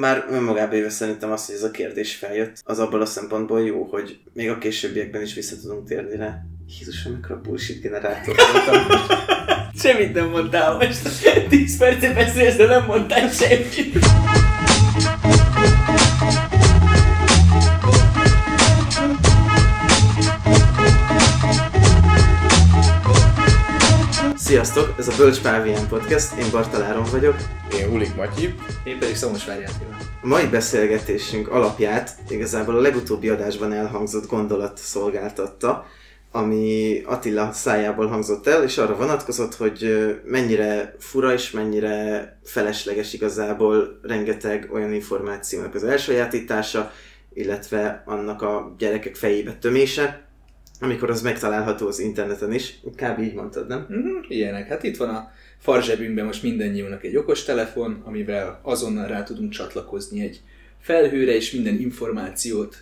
már önmagában éve szerintem az, hogy ez a kérdés feljött, az abból a szempontból jó, hogy még a későbbiekben is vissza tudunk térni rá. Jézusom, mekkora bullshit generátor voltam. Semmit nem mondtál most. 10 percet beszélsz, de nem mondtál semmit. Sziasztok, ez a Bölcs Pávián Podcast, én Bartaláron vagyok. Én Ulik Matyi. Én pedig Szomos Várját A mai beszélgetésünk alapját igazából a legutóbbi adásban elhangzott gondolat szolgáltatta, ami Attila szájából hangzott el, és arra vonatkozott, hogy mennyire fura és mennyire felesleges igazából rengeteg olyan információnak az elsajátítása, illetve annak a gyerekek fejébe tömése, amikor az megtalálható az interneten is. Kb. így mondtad, nem? Mm, ilyenek. Hát itt van a farzsebünkben most mindannyiunknak egy okostelefon, amivel azonnal rá tudunk csatlakozni egy felhőre, és minden információt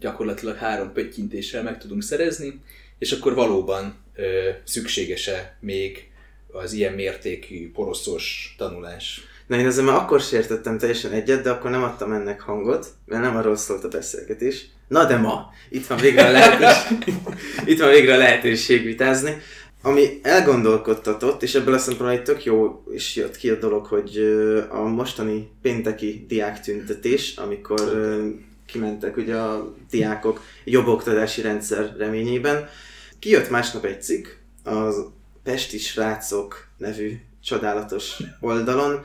gyakorlatilag három pöttyintéssel meg tudunk szerezni, és akkor valóban ö, szükséges-e még az ilyen mértékű poroszos tanulás? Na én ezzel már akkor sértettem teljesen egyet, de akkor nem adtam ennek hangot, mert nem arról szólt a beszélgetés. Na de ma, itt van végre a lehetőség, itt van végre a lehetőség vitázni. Ami elgondolkodtatott, és ebből a szempontból egy tök jó is jött ki a dolog, hogy a mostani pénteki diáktüntetés, amikor kimentek ugye a diákok jobb oktatási rendszer reményében, kijött másnap egy cikk az Pesti Srácok nevű csodálatos oldalon,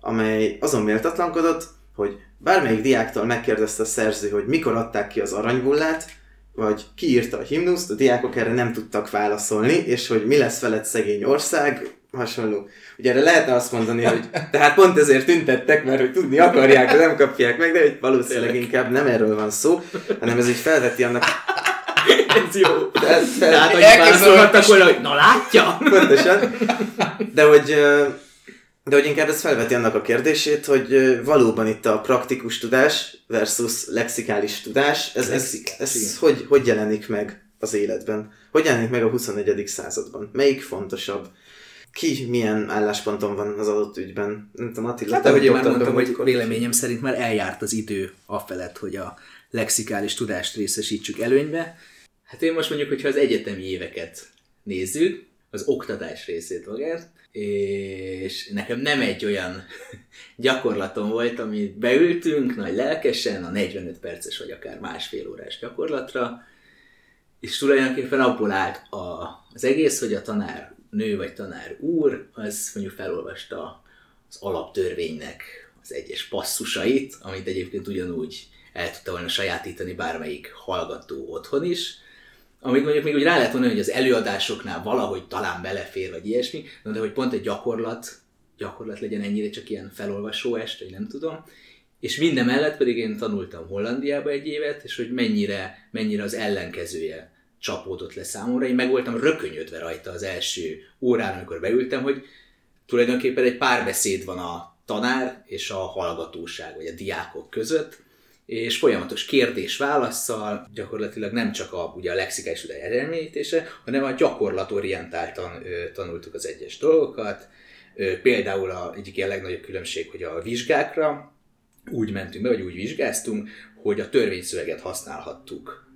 amely azon méltatlankodott, hogy bármelyik diáktól megkérdezte a szerző, hogy mikor adták ki az aranybullát, vagy ki írta a himnuszt, a diákok erre nem tudtak válaszolni, és hogy mi lesz veled szegény ország, hasonló. Ugye erre lehetne azt mondani, hogy tehát pont ezért tüntettek, mert hogy tudni akarják, de nem kapják meg, de hogy valószínűleg inkább nem erről van szó, hanem ez így felveti annak Ez jó. de ez fel, Tehát, hogy válaszolhattak volna, hogy na látja? Pontosan. De hogy, de hogy inkább ez felveti annak a kérdését, hogy valóban itt a praktikus tudás versus lexikális tudás, ez, ez, igen. ez hogy, hogy jelenik meg az életben? Hogy jelenik meg a 21. században? Melyik fontosabb? Ki milyen állásponton van az adott ügyben? Nem tudom, Attila, Hát te ahogy én már mondtam, hogy. Véleményem szerint már eljárt az idő afelett, hogy a lexikális tudást részesítsük előnybe. Hát én most mondjuk, hogyha az egyetemi éveket nézzük, az oktatás részét magát, és nekem nem egy olyan gyakorlatom volt, amit beültünk nagy lelkesen a 45 perces vagy akár másfél órás gyakorlatra, és tulajdonképpen abból állt a, az egész, hogy a tanár nő vagy tanár úr, az mondjuk felolvasta az alaptörvénynek az egyes passzusait, amit egyébként ugyanúgy el tudta volna sajátítani bármelyik hallgató otthon is, amit mondjuk még úgy rá lehet mondani, hogy az előadásoknál valahogy talán belefér, vagy ilyesmi, de hogy pont egy gyakorlat, gyakorlat legyen ennyire csak ilyen felolvasó est, vagy nem tudom. És minden mellett pedig én tanultam Hollandiába egy évet, és hogy mennyire, mennyire az ellenkezője csapódott le számomra. Én meg voltam rökönyödve rajta az első órán, amikor beültem, hogy tulajdonképpen egy párbeszéd van a tanár és a hallgatóság, vagy a diákok között, és folyamatos kérdés-válaszsal gyakorlatilag nem csak a, ugye a lexikális tudás hanem a gyakorlatorientáltan ö, tanultuk az egyes dolgokat. Ö, például a, egyik ilyen legnagyobb különbség, hogy a vizsgákra úgy mentünk be, vagy úgy vizsgáztunk, hogy a törvényszöveget használhattuk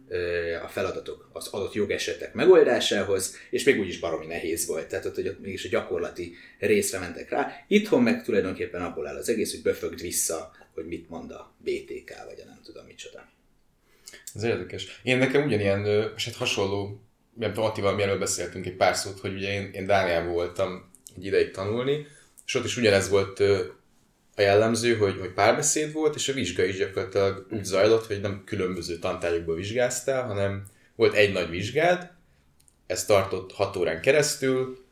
a feladatok az adott jogesetek megoldásához, és még úgy is baromi nehéz volt, tehát ott, hogy ott mégis a gyakorlati részre mentek rá. Itthon meg tulajdonképpen abból áll az egész, hogy befögd vissza, hogy mit mond a BTK, vagy a nem tudom micsoda. Ez érdekes. Én nekem ugyanilyen, és hát hasonló, nem tudom, Attival mielőtt beszéltünk egy pár szót, hogy ugye én, én Dániában voltam egy ideig tanulni, és ott is ugyanez volt a jellemző, hogy, hogy párbeszéd volt, és a vizsga is gyakorlatilag úgy zajlott, hogy nem különböző tantárgyakból vizsgáztál, hanem volt egy nagy vizsgád, ez tartott hat órán keresztül,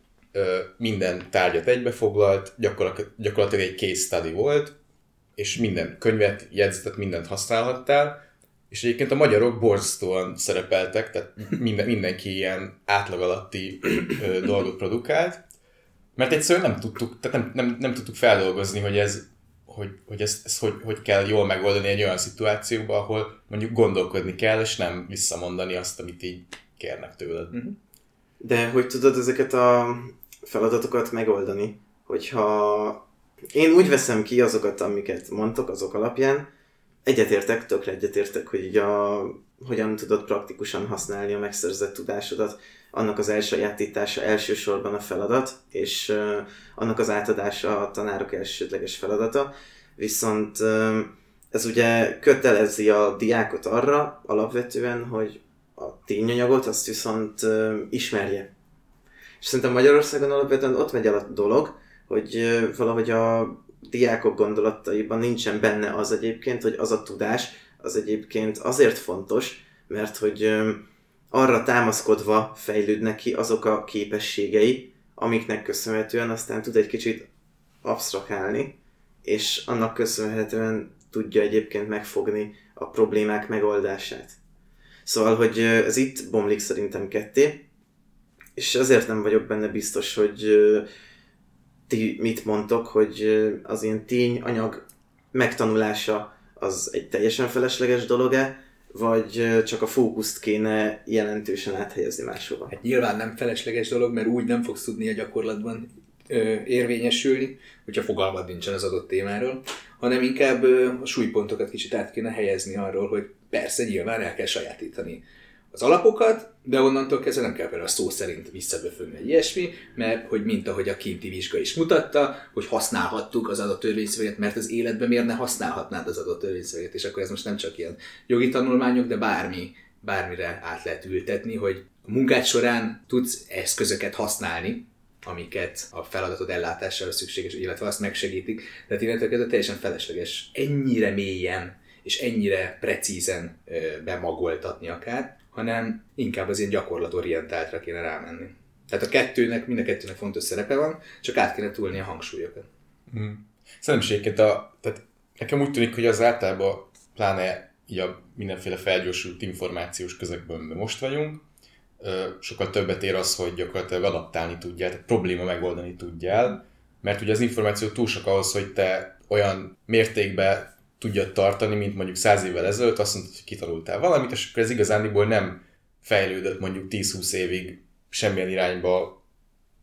minden tárgyat egybefoglalt, gyakorlatilag egy case study volt, és minden könyvet, jegyzetet, mindent használhattál, és egyébként a magyarok borzasztóan szerepeltek, tehát minden, mindenki ilyen átlag alatti ö, dolgot produkált, mert egyszerűen nem tudtuk, tehát nem, nem, nem tudtuk feldolgozni, hogy ez hogy, hogy ezt, ezt hogy, hogy kell jól megoldani egy olyan szituációban, ahol mondjuk gondolkodni kell, és nem visszamondani azt, amit így kérnek tőled. De hogy tudod ezeket a feladatokat megoldani, hogyha Én úgy veszem ki azokat, amiket mondtok, azok alapján. Egyetértek, tökre egyetértek, hogy így a, hogyan tudod praktikusan használni a megszerzett tudásodat. Annak az elsajátítása elsősorban a feladat, és annak az átadása a tanárok elsődleges feladata. Viszont ez ugye kötelezi a diákot arra alapvetően, hogy a tényanyagot azt viszont ismerje. És szerintem Magyarországon alapvetően ott megy el a dolog, hogy valahogy a diákok gondolataiban nincsen benne az egyébként, hogy az a tudás az egyébként azért fontos, mert hogy arra támaszkodva fejlődnek ki azok a képességei, amiknek köszönhetően aztán tud egy kicsit absztrakálni, és annak köszönhetően tudja egyébként megfogni a problémák megoldását. Szóval, hogy ez itt bomlik szerintem ketté, és azért nem vagyok benne biztos, hogy ti mit mondtok, hogy az ilyen tényanyag megtanulása az egy teljesen felesleges dolog-e, vagy csak a fókuszt kéne jelentősen áthelyezni máshova? Hát nyilván nem felesleges dolog, mert úgy nem fogsz tudni a gyakorlatban ö, érvényesülni, hogyha fogalmad nincsen az adott témáról, hanem inkább ö, a súlypontokat kicsit át kéne helyezni arról, hogy persze nyilván el kell sajátítani az alapokat, de onnantól kezdve nem kell például szó szerint visszaböfögni egy ilyesmi, mert hogy mint ahogy a kinti vizsga is mutatta, hogy használhattuk az adott törvényszöveget, mert az életben miért ne használhatnád az adott törvényszöveget, és akkor ez most nem csak ilyen jogi tanulmányok, de bármi, bármire át lehet ültetni, hogy a munkád során tudsz eszközöket használni, amiket a feladatod ellátására szükséges, illetve azt megsegítik. Tehát innentől kezdve teljesen felesleges ennyire mélyen és ennyire precízen bemagoltatni akár, hanem inkább az ilyen gyakorlatorientáltra kéne rámenni. Tehát a kettőnek, mind a kettőnek fontos szerepe van, csak át kéne túlni a hangsúlyokat. Mm. Szerintem a, tehát nekem úgy tűnik, hogy az általában pláne így a mindenféle felgyorsult információs közegben most vagyunk, sokkal többet ér az, hogy gyakorlatilag adaptálni tudjál, tehát probléma megoldani tudjál, mert ugye az információ túl sok ahhoz, hogy te olyan mértékben tudja tartani, mint mondjuk száz évvel ezelőtt, azt mondta, hogy kitanultál valamit, és akkor ez igazániból nem fejlődött mondjuk 10-20 évig semmilyen irányba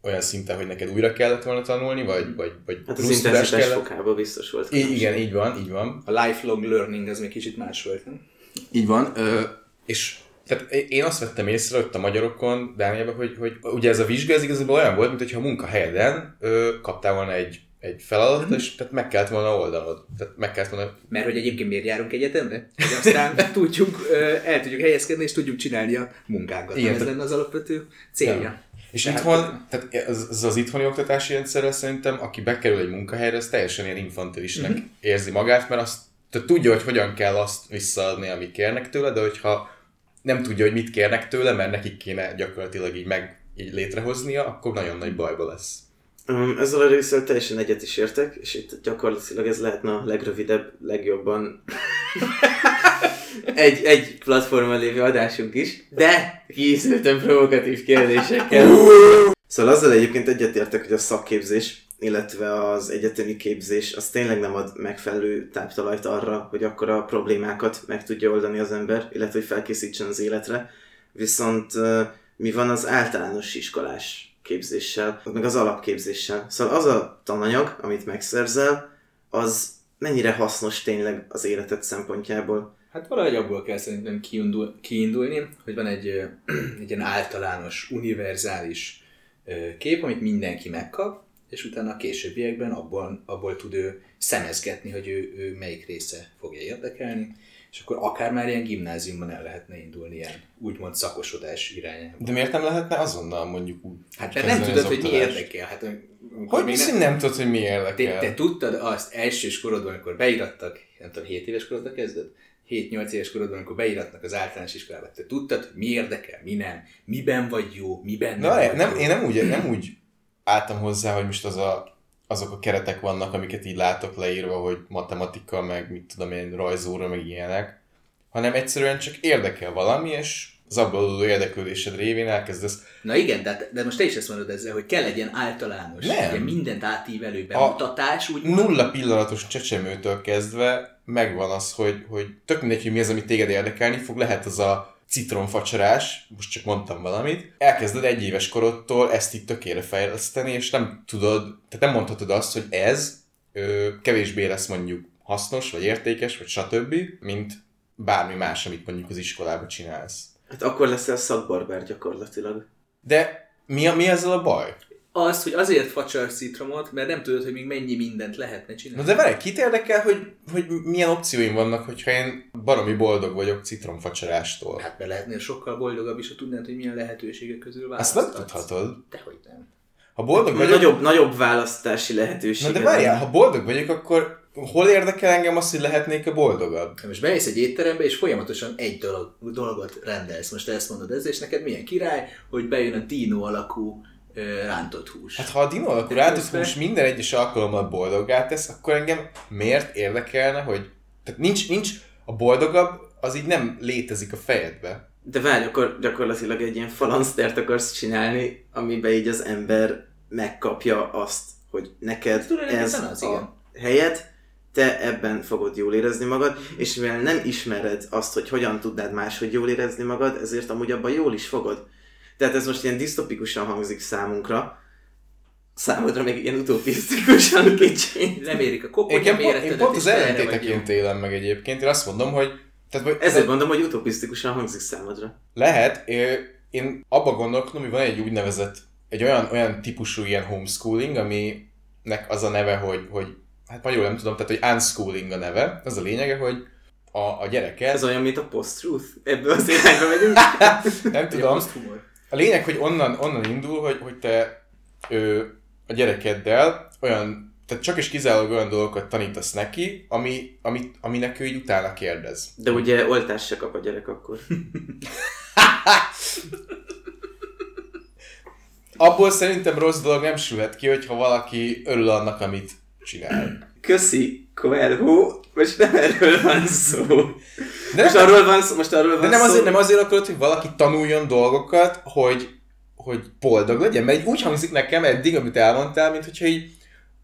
olyan szinten, hogy neked újra kellett volna tanulni, vagy, vagy, vagy hát az intenzitás kellett. fokában biztos volt. I- igen, így van, így van. A lifelong learning az még kicsit más volt, nem? Így van, ö, és tehát én azt vettem észre ott a magyarokon, Dánielben, hogy, hogy ugye ez a vizsga, ez igazából olyan volt, mint hogyha a munkahelyeden ö, kaptál volna egy egy feladat, mm-hmm. és tehát meg kellett volna oldanod. Tehát meg kellett volna... Mert hogy egyébként miért járunk egyetemre? Hogy aztán tudjuk, el tudjuk helyezkedni, és tudjuk csinálni a munkánkat. Igen, ez lenne az alapvető célja. Ja. És tehát, itthon, tehát az, az, az itthoni oktatási rendszerrel szerintem, aki bekerül egy munkahelyre, az teljesen ilyen infantilisnek mm-hmm. érzi magát, mert azt tehát tudja, hogy hogyan kell azt visszaadni, amit kérnek tőle, de hogyha nem tudja, hogy mit kérnek tőle, mert nekik kéne gyakorlatilag így meg így létrehoznia, akkor nagyon nagy bajba lesz. Ezzel a részről teljesen egyet is értek, és itt gyakorlatilag ez lehetne a legrövidebb, legjobban egy, egy platformon lévő adásunk is, de készültem provokatív kérdésekkel. szóval azzal egyébként egyetértek, hogy a szakképzés, illetve az egyetemi képzés az tényleg nem ad megfelelő táptalajt arra, hogy akkor a problémákat meg tudja oldani az ember, illetve hogy felkészítsen az életre. Viszont mi van az általános iskolás képzéssel, meg az alapképzéssel. Szóval az a tananyag, amit megszerzel, az mennyire hasznos tényleg az életed szempontjából. Hát valahogy abból kell szerintem kiindul, kiindulni, hogy van egy, egy ilyen általános, univerzális kép, amit mindenki megkap, és utána a későbbiekben abból, abból tud ő szemezgetni, hogy ő, ő melyik része fogja érdekelni, és akkor akár már ilyen gimnáziumban el lehetne indulni ilyen úgymond szakosodás irányába. De miért nem lehetne azonnal mondjuk úgy Hát te nem tudod, hogy mi érdekel. Hát, hogy mi nem, nem tudod, hogy mi érdekel? Te, te tudtad azt elsős korodban, amikor beirattak, nem tudom, 7 éves korodban kezded? 7-8 éves korodban, amikor beiratnak az általános iskolába, te tudtad, hogy mi érdekel, mi nem, miben vagy jó, miben nem Na, vagy nem, jó. Én nem úgy, nem úgy álltam hozzá, hogy most az a azok a keretek vannak, amiket így látok leírva, hogy matematika, meg mit tudom én, rajzóra, meg ilyenek, hanem egyszerűen csak érdekel valami, és az abból adódó érdeklődésed révén elkezdesz. Na igen, de, de most te is ezt mondod ezzel, hogy kell legyen általános, Nem. Ugye mindent átívelő bemutatás. Úgy nulla pillanatos csecsemőtől kezdve megvan az, hogy, hogy tök mindegy, hogy mi az, ami téged érdekelni fog, lehet az a citromfacsarás, most csak mondtam valamit, elkezded egy éves korodtól ezt itt tökére fejleszteni, és nem tudod, tehát nem mondhatod azt, hogy ez ö, kevésbé lesz mondjuk hasznos, vagy értékes, vagy stb., mint bármi más, amit mondjuk az iskolában csinálsz. Hát akkor leszel szakbarbár gyakorlatilag. De mi, a, mi ezzel a baj? Az, hogy azért facsar citromot, mert nem tudod, hogy még mennyi mindent lehetne Na csinálni. de várj, kit érdekel, hogy, hogy milyen opcióim vannak, hogyha én baromi boldog vagyok citromfacsarástól? Hát be lehetnél sokkal boldogabb is, ha tudnád, hogy milyen lehetőségek közül Azt választhatsz. nem tudhatod. Dehogy nem. Ha boldog vagyok... Nagyobb, nagyobb választási lehetőség. Na de várjál, ha boldog vagyok, akkor hol érdekel engem az, hogy lehetnék-e boldogabb? Most bemész egy étterembe, és folyamatosan egy dolog, dolgot rendelsz. Most ezt mondod ez, és neked milyen király, hogy bejön a dino alakú rántott hús. Hát ha a dino akkor közben- hús minden egyes alkalommal boldoggá tesz, akkor engem miért érdekelne, hogy... Tehát nincs, nincs a boldogabb, az így nem létezik a fejedbe. De várj, akkor gyakorlatilag egy ilyen falansztert akarsz csinálni, amiben így az ember megkapja azt, hogy neked Tulajdonképpen ez az, igen. a helyed, te ebben fogod jól érezni magad, és mivel nem ismered azt, hogy hogyan tudnád máshogy jól érezni magad, ezért amúgy abban jól is fogod. Tehát ez most ilyen disztopikusan hangzik számunkra, számodra még ilyen utopisztikusan kicsi. Nem érik a koponya méretedet, én pont az ellentéteként élem meg egyébként. Én azt mondom, hogy... Tehát, vagy, Ezért mondom, hogy utopisztikusan hangzik számodra. Lehet, én abba gondolkodom, hogy van egy úgynevezett, egy olyan, olyan típusú ilyen homeschooling, aminek az a neve, hogy, hogy hát magyarul nem tudom, tehát hogy unschooling a neve. Az a lényege, hogy a, a gyereket, Ez olyan, mint a post-truth. Ebből az irányba megyünk. nem tudom. A lényeg, hogy onnan, onnan indul, hogy, hogy te ö, a gyerekeddel olyan, tehát csak és kizárólag olyan dolgokat tanítasz neki, ami, amit, aminek ő így utána kérdez. De ugye oltást se kap a gyerek akkor. Abból szerintem rossz dolog nem sülhet ki, hogyha valaki örül annak, amit csinál. Köszi, Coelho, most nem erről van szó. De Most nem, arról van szó, most arról van de nem szó. azért, nem azért akarod, hogy valaki tanuljon dolgokat, hogy, hogy boldog legyen, mert úgy hangzik nekem eddig, amit elmondtál, mint hogyha így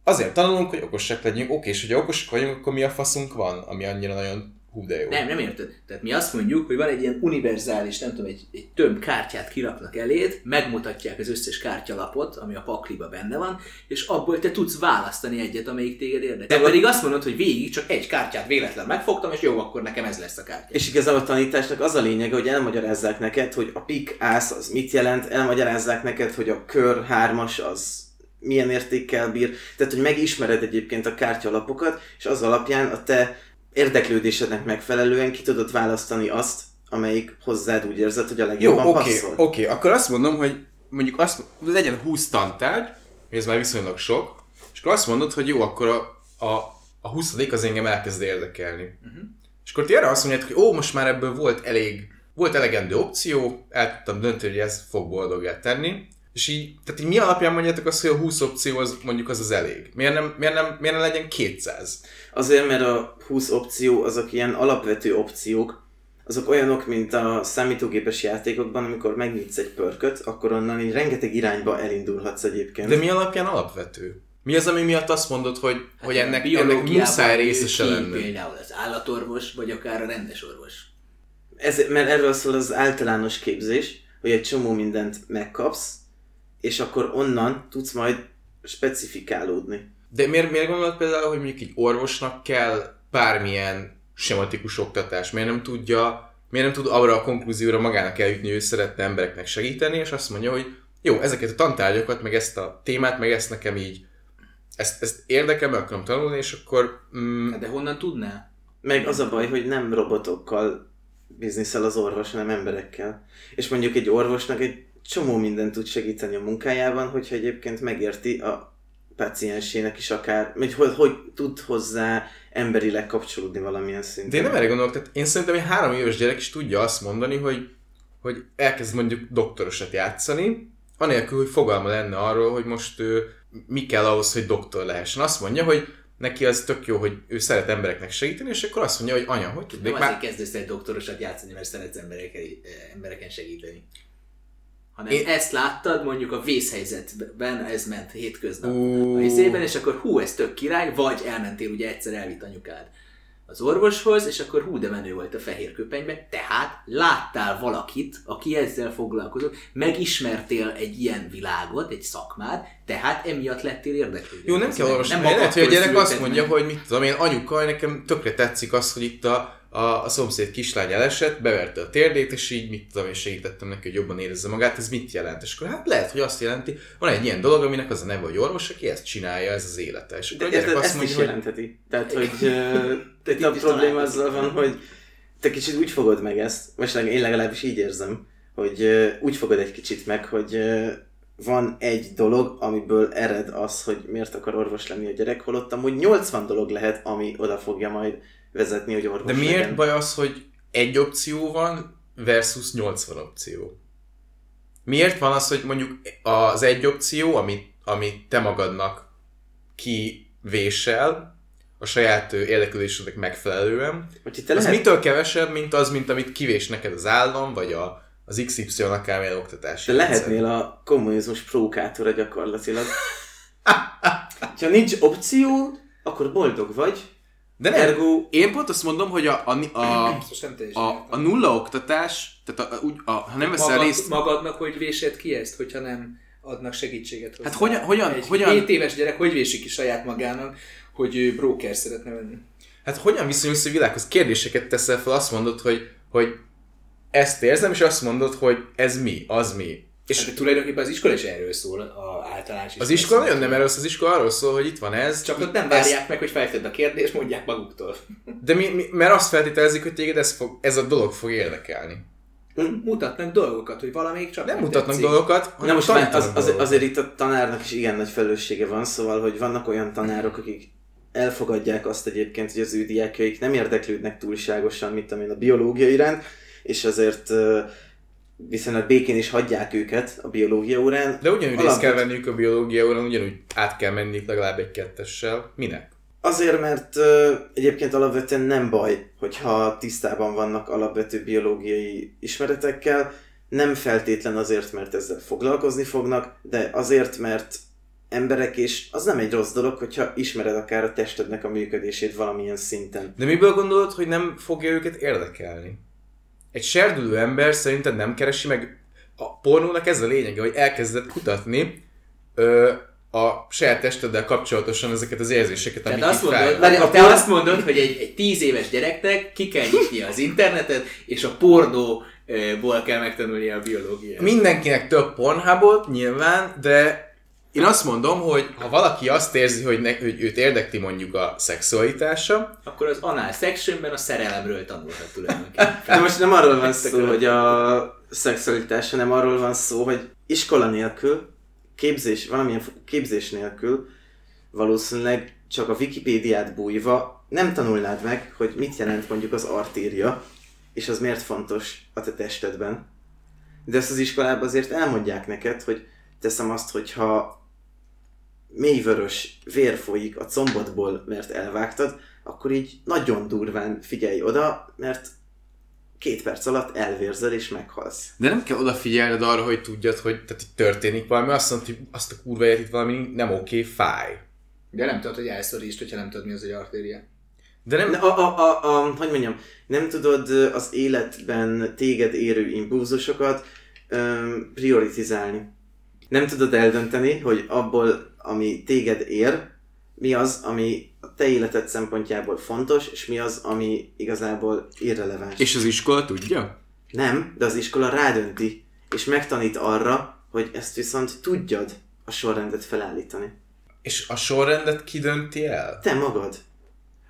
azért tanulunk, hogy okosak legyünk, oké, és hogyha okosak vagyunk, akkor mi a faszunk van, ami annyira nagyon hú de jó. Nem, nem érted. Tehát mi azt mondjuk, hogy van egy ilyen univerzális, nem tudom, egy, egy több kártyát kiraknak eléd, megmutatják az összes kártyalapot, ami a pakliba benne van, és abból te tudsz választani egyet, amelyik téged érdekel. Te De- pedig azt mondod, hogy végig csak egy kártyát véletlen megfogtam, és jó, akkor nekem ez lesz a kártya. És igazából a tanításnak az a lényege, hogy elmagyarázzák neked, hogy a pik ász az mit jelent, elmagyarázzák neked, hogy a kör hármas az milyen értékkel bír, tehát hogy megismered egyébként a kártyalapokat, és az alapján a te érdeklődésednek megfelelően ki tudod választani azt, amelyik hozzád úgy érzed, hogy a Jó, legjobban oké, passzol. oké, akkor azt mondom, hogy mondjuk azt, legyen 20 tantárgy, ez már viszonylag sok, és akkor azt mondod, hogy jó, akkor a, a, a 20 az engem elkezd érdekelni. Uh-huh. És akkor ti erre azt mondjátok, hogy ó, most már ebből volt elég, volt elegendő opció, el tudtam dönteni, hogy ez fog boldoggá tenni, és így, tehát így mi alapján mondjátok azt, hogy a 20 opció az mondjuk az az elég? Miért nem, miért nem, miért nem legyen 200? Azért, mert a 20 opció azok ilyen alapvető opciók, azok olyanok, mint a számítógépes játékokban, amikor megnyitsz egy pörköt, akkor onnan így rengeteg irányba elindulhatsz egyébként. De mi alapján alapvető? Mi az, ami miatt azt mondod, hogy, Hát hogy ennek, ennek muszáj részese lenni? Például az állatorvos, vagy akár a rendes orvos. Ez, mert erről szól az általános képzés, hogy egy csomó mindent megkapsz, és akkor onnan tudsz majd specifikálódni. De miért, miért gondolod például, hogy mondjuk egy orvosnak kell bármilyen sematikus oktatás? Miért nem tudja, miért nem tud arra a konklúzióra magának eljutni, hogy ő szeretne embereknek segíteni, és azt mondja, hogy jó, ezeket a tantárgyakat, meg ezt a témát, meg ezt nekem így, ezt, ezt érdekel, meg akarom tanulni, és akkor mm, Hát de honnan tudná? Meg az a baj, hogy nem robotokkal bizniszel az orvos, hanem emberekkel. És mondjuk egy orvosnak egy csomó mindent tud segíteni a munkájában, hogyha egyébként megérti a paciensének is akár, vagy hogy, hogy tud hozzá emberileg kapcsolódni valamilyen szinten. De én nem erre gondolok, tehát én szerintem egy három éves gyerek is tudja azt mondani, hogy, hogy elkezd mondjuk doktorosat játszani, anélkül, hogy fogalma lenne arról, hogy most ő, mi kell ahhoz, hogy doktor lehessen. Azt mondja, hogy neki az tök jó, hogy ő szeret embereknek segíteni, és akkor azt mondja, hogy anya, hogy Nem tudnék azért már... kezdesz egy doktorosat játszani, mert szeretsz embereken, embereken segíteni. Hanem Én- ezt láttad mondjuk a vészhelyzetben, ez ment hétköznap Ú. a izében, és akkor hú, ez tök király, vagy elmentél ugye egyszer elvitt anyukád az orvoshoz, és akkor hú, de menő volt a fehér köpenybe, tehát láttál valakit, aki ezzel foglalkozott, megismertél egy ilyen világot, egy szakmát, Tehát emiatt lettél érdeklődő. Jó, nem kell olvasni. nem lehet, hogy a gyerek azt mondja, meg. hogy mit tudom én, anyuka, nekem tökre tetszik az, hogy itt a, a, a szomszéd kislány elesett, beverte a térdét, és így mit tudom én segítettem neki, hogy jobban érezze magát, ez mit jelent? És akkor hát lehet, hogy azt jelenti, van egy ilyen dolog, aminek az a neve, hogy orvos, aki ezt csinálja, ez az élete. És De akkor gyerek érted, azt ezt mondja, is hogy jelentheti. Tehát, hogy itt a probléma azzal van, hogy te kicsit úgy fogod meg ezt, most én legalábbis így érzem, hogy úgy fogod egy kicsit meg, hogy van egy dolog, amiből ered az, hogy miért akar orvos lenni a gyerek, holott amúgy 80 dolog lehet, ami oda fogja majd vezetni, hogy orvos De miért legyen. baj az, hogy egy opció van versus 80 opció? Miért van az, hogy mondjuk az egy opció, amit, amit te magadnak kivésel, a saját érdeklődésednek megfelelően, te az lehet, mitől kevesebb, mint az, mint amit kivés neked az állam, vagy a, az XY akármilyen oktatási te rendszer? lehetnél a kommunizmus provokátora gyakorlatilag. ha nincs opció, akkor boldog vagy, De nem, ergo én pont azt mondom, hogy a, a, a, a, a nulla oktatás, tehát a, úgy, a, ha nem veszel Magad, részt... magadnak hogy vésed ki ezt, hogyha nem adnak segítséget hozzá? Hát hogyan- hogyan- Egy hogyan- 7 éves gyerek hogy vési ki saját magának, hogy ő broker szeretne venni? Hát hogyan viszonyulsz a világhoz? Kérdéseket teszel fel, azt mondod, hogy, hogy ezt érzem, és azt mondod, hogy ez mi, az mi. És hát, tulajdonképpen az iskola is erről szól, a általános az iskola nagyon nem erről szól, az iskola arról szól, hogy itt van ez. Csak ott nem várják meg, hogy feltedd a kérdést, mondják maguktól. De mi, mi, mert azt feltételezik, hogy téged ez, fog, ez a dolog fog érdekelni. Mutatnak dolgokat, hogy valamelyik csak Nem mutatnak tetszik. dolgokat, Na hanem most az, az, dolgokat. azért itt a tanárnak is igen nagy felelőssége van, szóval, hogy vannak olyan tanárok, akik elfogadják azt egyébként, hogy az ő diákjaik nem érdeklődnek túlságosan, mint amilyen a biológia iránt, és azért ö, viszonylag békén is hagyják őket a biológia órán. De ugyanúgy részt Alapvet- kell venniük a biológia órán, ugyanúgy át kell menniük legalább egy kettessel. Minek? Azért, mert ö, egyébként alapvetően nem baj, hogyha tisztában vannak alapvető biológiai ismeretekkel, nem feltétlen azért, mert ezzel foglalkozni fognak, de azért, mert emberek, és az nem egy rossz dolog, hogyha ismered akár a testednek a működését valamilyen szinten. De miből gondolod, hogy nem fogja őket érdekelni? Egy serdülő ember szerinted nem keresi meg... A pornónak ez a lényege, hogy elkezded kutatni ö, a saját testeddel kapcsolatosan ezeket az érzéseket, Tehát amik azt mondod. Várj, te a por- azt mondod, hogy egy, egy tíz éves gyereknek ki kell nyitni az internetet, és a pornóból kell megtanulni a biológiát. Mindenkinek több pornhubot, nyilván, de én azt mondom, hogy ha valaki azt érzi, hogy, ne, hogy őt érdekli mondjuk a szexualitása, Akkor az anal sectionben a szerelemről tanulhat tulajdonképpen. De most nem arról van szó, hogy a szexualitás, hanem arról van szó, hogy iskola nélkül, képzés, valamilyen képzés nélkül valószínűleg csak a Wikipédiát bújva nem tanulnád meg, hogy mit jelent mondjuk az artéria, és az miért fontos a te testedben. De ezt az iskolában azért elmondják neked, hogy teszem azt, hogyha mélyvörös vér folyik a combodból, mert elvágtad, akkor így nagyon durván figyelj oda, mert két perc alatt elvérzel és meghalsz. de nem kell odafigyelned arra, hogy tudjad, hogy tehát itt történik valami, azt mondod, hogy azt a kurva itt valami nem oké, fáj. De nem tudod, hogy elszorítsd, hogyha nem tudod, mi az egy artéria. De nem, Ne, a, a, a, a, hogy mondjam, nem tudod az életben téged érő impulzusokat öm, prioritizálni. Nem tudod eldönteni, hogy abból, ami téged ér, mi az, ami a te életed szempontjából fontos, és mi az, ami igazából irreleváns. és az iskola tudja? Nem, de az iskola rádönti, és megtanít arra, hogy ezt viszont tudjad a sorrendet felállítani. És a sorrendet kidönti el? Te magad.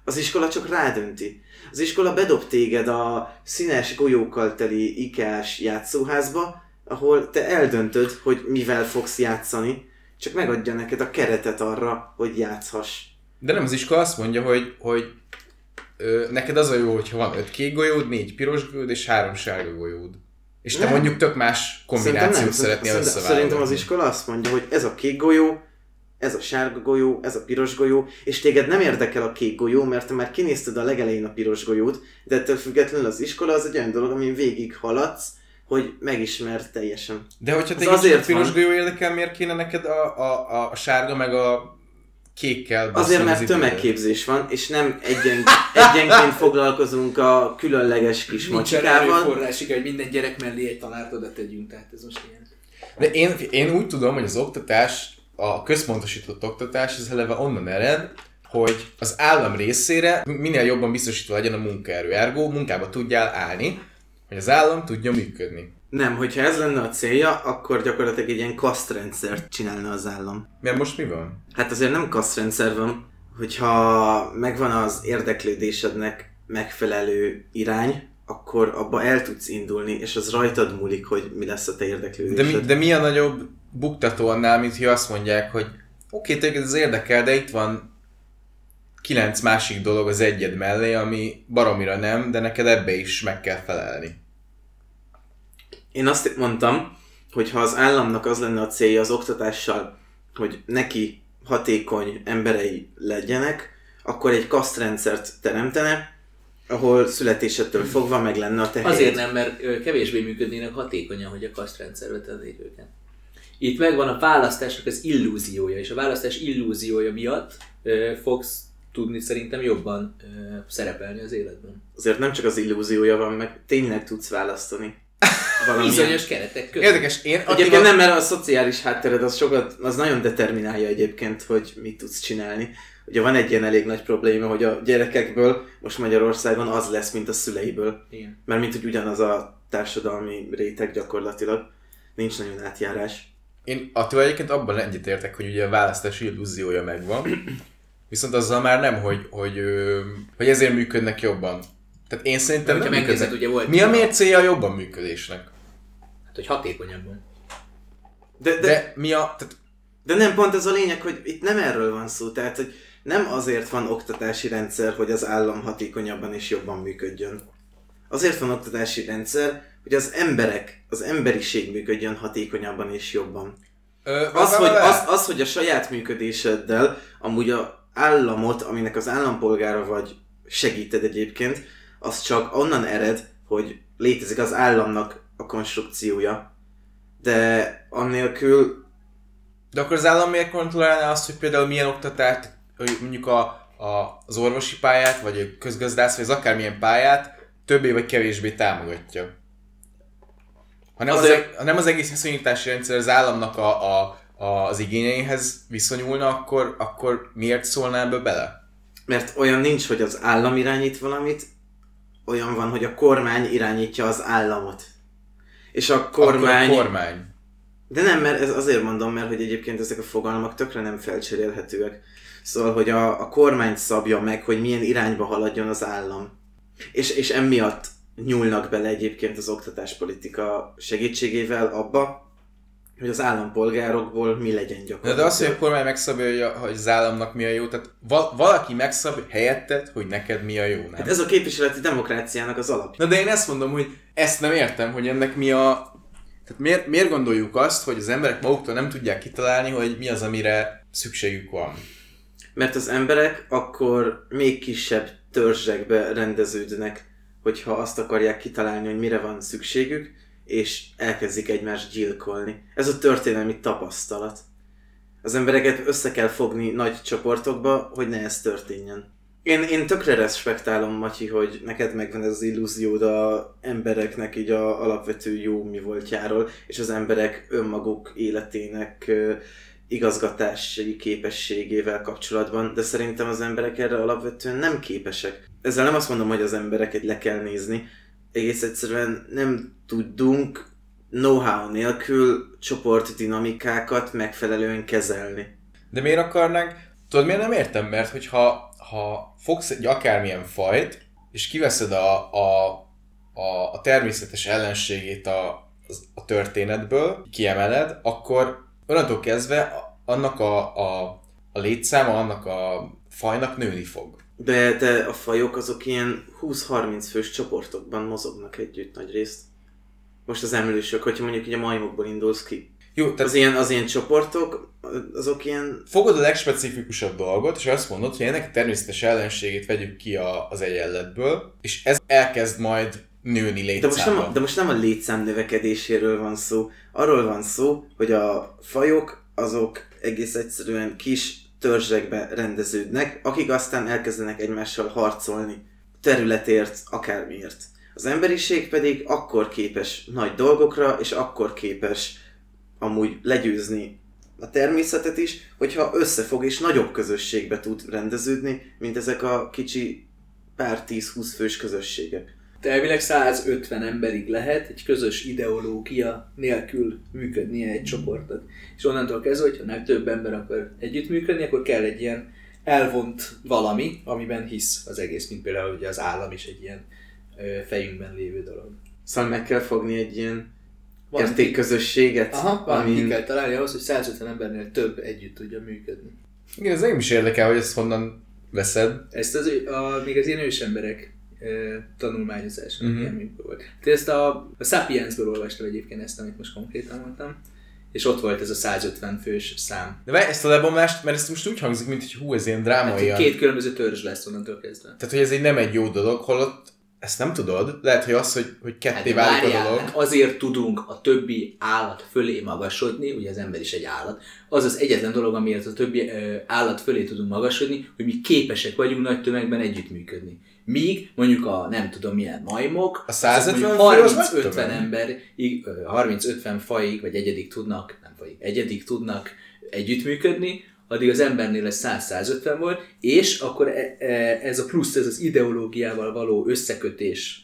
Az iskola csak rádönti. Az iskola bedob téged a színes golyókkal teli ikás játszóházba, ahol te eldöntöd, hogy mivel fogsz játszani, csak megadja neked a keretet arra, hogy játszhass. De nem az iskola azt mondja, hogy, hogy ö, neked az a jó, hogyha van öt kék golyód, négy piros golyód és három sárga golyód. És te Nem. mondjuk tök más kombinációt szeretnél Szerintem- összeválogatni. Szerintem az iskola azt mondja, hogy ez a kék golyó, ez a sárga golyó, ez a piros golyó, és téged nem érdekel a kék golyó, mert te már kinézted a legelején a piros golyót, de ettől függetlenül az iskola az egy olyan dolog, amin végig haladsz, hogy megismerd teljesen. De hogyha te azért azért a piros golyó érdekel, miért kéne neked a, a, a, sárga meg a kékkel Azért, mert az tömegképzés van, és nem egyen, egyenként foglalkozunk a különleges kis Nincs macsikával. erőforrásig, hogy minden gyerek mellé egy tanárt oda tegyünk, tehát ez most ilyen. De én, én úgy tudom, hogy az oktatás a központosított oktatás az eleve onnan ered, hogy az állam részére minél jobban biztosítva legyen a munkaerő. Ergo munkába tudjál állni, hogy az állam tudja működni. Nem, hogyha ez lenne a célja, akkor gyakorlatilag egy ilyen kasztrendszert csinálna az állam. Mert most mi van? Hát azért nem kasztrendszer van, hogyha megvan az érdeklődésednek megfelelő irány, akkor abba el tudsz indulni, és az rajtad múlik, hogy mi lesz a te De érdeklődésed. mi, de mi a nagyobb buktató annál, mint hogy azt mondják, hogy oké, okay, téged ez érdekel, de itt van kilenc másik dolog az egyed mellé, ami baromira nem, de neked ebbe is meg kell felelni. Én azt mondtam, hogy ha az államnak az lenne a célja az oktatással, hogy neki hatékony emberei legyenek, akkor egy kasztrendszert teremtene, ahol születésettől fogva meg lenne a te Azért nem, mert kevésbé működnének hatékonyan, hogy a kasztrendszerbe tennék őket. Itt megvan a választásnak az illúziója, és a választás illúziója miatt ö, fogsz tudni szerintem jobban ö, szerepelni az életben. Azért nem csak az illúziója van, meg tényleg tudsz választani. Valamilyen. Bizonyos keretek között. Érdekes, én Egyébként Attival- nem, mert a szociális háttered az sokat, az nagyon determinálja egyébként, hogy mit tudsz csinálni. Ugye van egy ilyen elég nagy probléma, hogy a gyerekekből most Magyarországon az lesz, mint a szüleiből. Igen. Mert mint hogy ugyanaz a társadalmi réteg gyakorlatilag. Nincs nagyon átjárás. Én attól egyébként abban egyetértek, hogy ugye a választási illúziója megvan, viszont azzal már nem, hogy, hogy, hogy ezért működnek jobban. Tehát én szerintem nem működnek. ugye volt Mi a mércéje a jobban működésnek? Hát, hogy hatékonyabban. De, de, De, mi a... Tehát de nem pont ez a lényeg, hogy itt nem erről van szó. Tehát, hogy nem azért van oktatási rendszer, hogy az állam hatékonyabban és jobban működjön. Azért van oktatási rendszer, hogy az emberek, az emberiség működjön hatékonyabban és jobban. Ö, Az, vá- hogy, vá- vá- az, az, hogy a saját működéseddel amúgy a államot, aminek az állampolgára vagy, segíted egyébként, az csak onnan ered, hogy létezik az államnak a konstrukciója. De annélkül De akkor az állam miért kontrollálná azt, hogy például milyen oktatást, hogy mondjuk a, a, az orvosi pályát, vagy a közgazdász, vagy az akármilyen pályát többé vagy kevésbé támogatja? Ha nem, az, Azért- eg- ha nem az egész viszonyítási rendszer az államnak a, a, az igényeihez viszonyulna, akkor, akkor miért szólná ebbe bele? Mert olyan nincs, hogy az állam irányít valamit, olyan van, hogy a kormány irányítja az államot. És a kormány... Akkor a kormány. De nem, mert ez azért mondom, mert hogy egyébként ezek a fogalmak tökre nem felcserélhetőek. Szóval, hogy a, a kormány szabja meg, hogy milyen irányba haladjon az állam. És, és emiatt nyúlnak bele egyébként az oktatáspolitika segítségével abba, hogy az állampolgárokból mi legyen gyakorlatilag. de az, hogy a kormány megszabja, hogy az államnak mi a jó, tehát val- valaki megszab helyetted, hogy neked mi a jó, nem? Hát ez a képviseleti demokráciának az alapja. Na de én ezt mondom, hogy ezt nem értem, hogy ennek mi a... Tehát miért, miért gondoljuk azt, hogy az emberek maguktól nem tudják kitalálni, hogy mi az, amire szükségük van? Mert az emberek akkor még kisebb törzsekbe rendeződnek, hogyha azt akarják kitalálni, hogy mire van szükségük, és elkezdik egymást gyilkolni. Ez a történelmi tapasztalat. Az embereket össze kell fogni nagy csoportokba, hogy ne ez történjen. Én, én tökre respektálom, Matyi, hogy neked megvan ez az illúziód a embereknek így a alapvető jó mi voltjáról, és az emberek önmaguk életének igazgatási képességével kapcsolatban, de szerintem az emberek erre alapvetően nem képesek. Ezzel nem azt mondom, hogy az embereket le kell nézni, egész egyszerűen nem tudunk know-how nélkül csoportdinamikákat megfelelően kezelni. De miért akarnánk? Tudod, miért nem értem? Mert hogyha ha fogsz egy akármilyen fajt, és kiveszed a, a, a, a természetes ellenségét a, a történetből, kiemeled, akkor onnantól kezdve annak a, a, a létszáma, annak a fajnak nőni fog. De, de a fajok azok ilyen 20-30 fős csoportokban mozognak együtt nagy részt. Most az emlősök, hogyha mondjuk így a majmokból indulsz ki. Jó, tehát Az ilyen, az ilyen csoportok, azok ilyen fogod a legspecifikusabb dolgot, és azt mondod, hogy ennek a természetes ellenségét vegyük ki a, az egyenletből, és ez elkezd majd nőni De most, nem a, létszámban. de most nem a létszám növekedéséről van szó. Arról van szó, hogy a fajok azok egész egyszerűen kis törzsekbe rendeződnek, akik aztán elkezdenek egymással harcolni területért, akármiért. Az emberiség pedig akkor képes nagy dolgokra, és akkor képes amúgy legyőzni a természetet is, hogyha összefog és nagyobb közösségbe tud rendeződni, mint ezek a kicsi pár 10-20 fős közösségek. Elvileg 150 emberig lehet egy közös ideológia nélkül működnie egy csoportnak. És onnantól kezdve, hogyha nem több ember akar együttműködni, akkor kell egy ilyen elvont valami, amiben hisz az egész, mint például ugye az állam is egy ilyen ö, fejünkben lévő dolog. Szóval meg kell fogni egy ilyen Van- értékközösséget, Aha, ki amin kell találni ahhoz, hogy 150 embernél több együtt tudja működni. Igen, ez engem is érdekel, hogy ezt honnan veszed. Ezt az, a, még az ilyen ősemberek Mhm. uh-huh. ilyen volt. Tehát ezt a, a Sapiensből olvastam egyébként ezt, amit most konkrétan mondtam, és ott volt ez a 150 fős szám. De várj, ezt a lebomlást, mert ez most úgy hangzik, mint hogy hú, ez ilyen Hát, drámai. hogy két különböző törzs lesz onnantól kezdve. Tehát, hogy ez egy nem egy jó dolog, holott ezt nem tudod. Lehet, hogy az, hogy, hogy ketté Hát válik a várjál, dolog. hát azért tudunk a többi állat fölé magasodni, ugye az ember is egy állat, az az egyetlen dolog, amiért a többi ö, állat fölé tudunk magasodni, hogy mi képesek vagyunk nagy tömegben együttműködni. Míg mondjuk a nem tudom milyen majmok, A 150 azok fő mondjuk az nagy 30-50 tömeg. ember, 30-50 fajig, vagy egyedig tudnak, nem fajig, egyedig tudnak együttműködni, addig az embernél ez 100-150 volt, és akkor e- e- ez a plusz, ez az ideológiával való összekötés,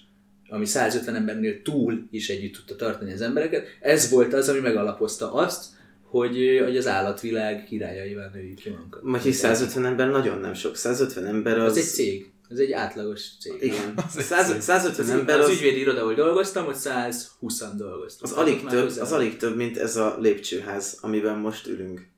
ami 150 embernél túl is együtt tudta tartani az embereket, ez volt az, ami megalapozta azt, hogy, hogy az állatvilág királyaival nőjük ki magunkat. Vagy 150 ember nagyon nem sok. 150 ember az... Az egy cég. Ez egy átlagos cég. Igen. Az egy 100, cég. 150 Az, ember az az, ügyvédi iroda, ahol dolgoztam, ott 120-an dolgoztam. az, alig több, közel az alig több, mint ez a lépcsőház, amiben most ülünk.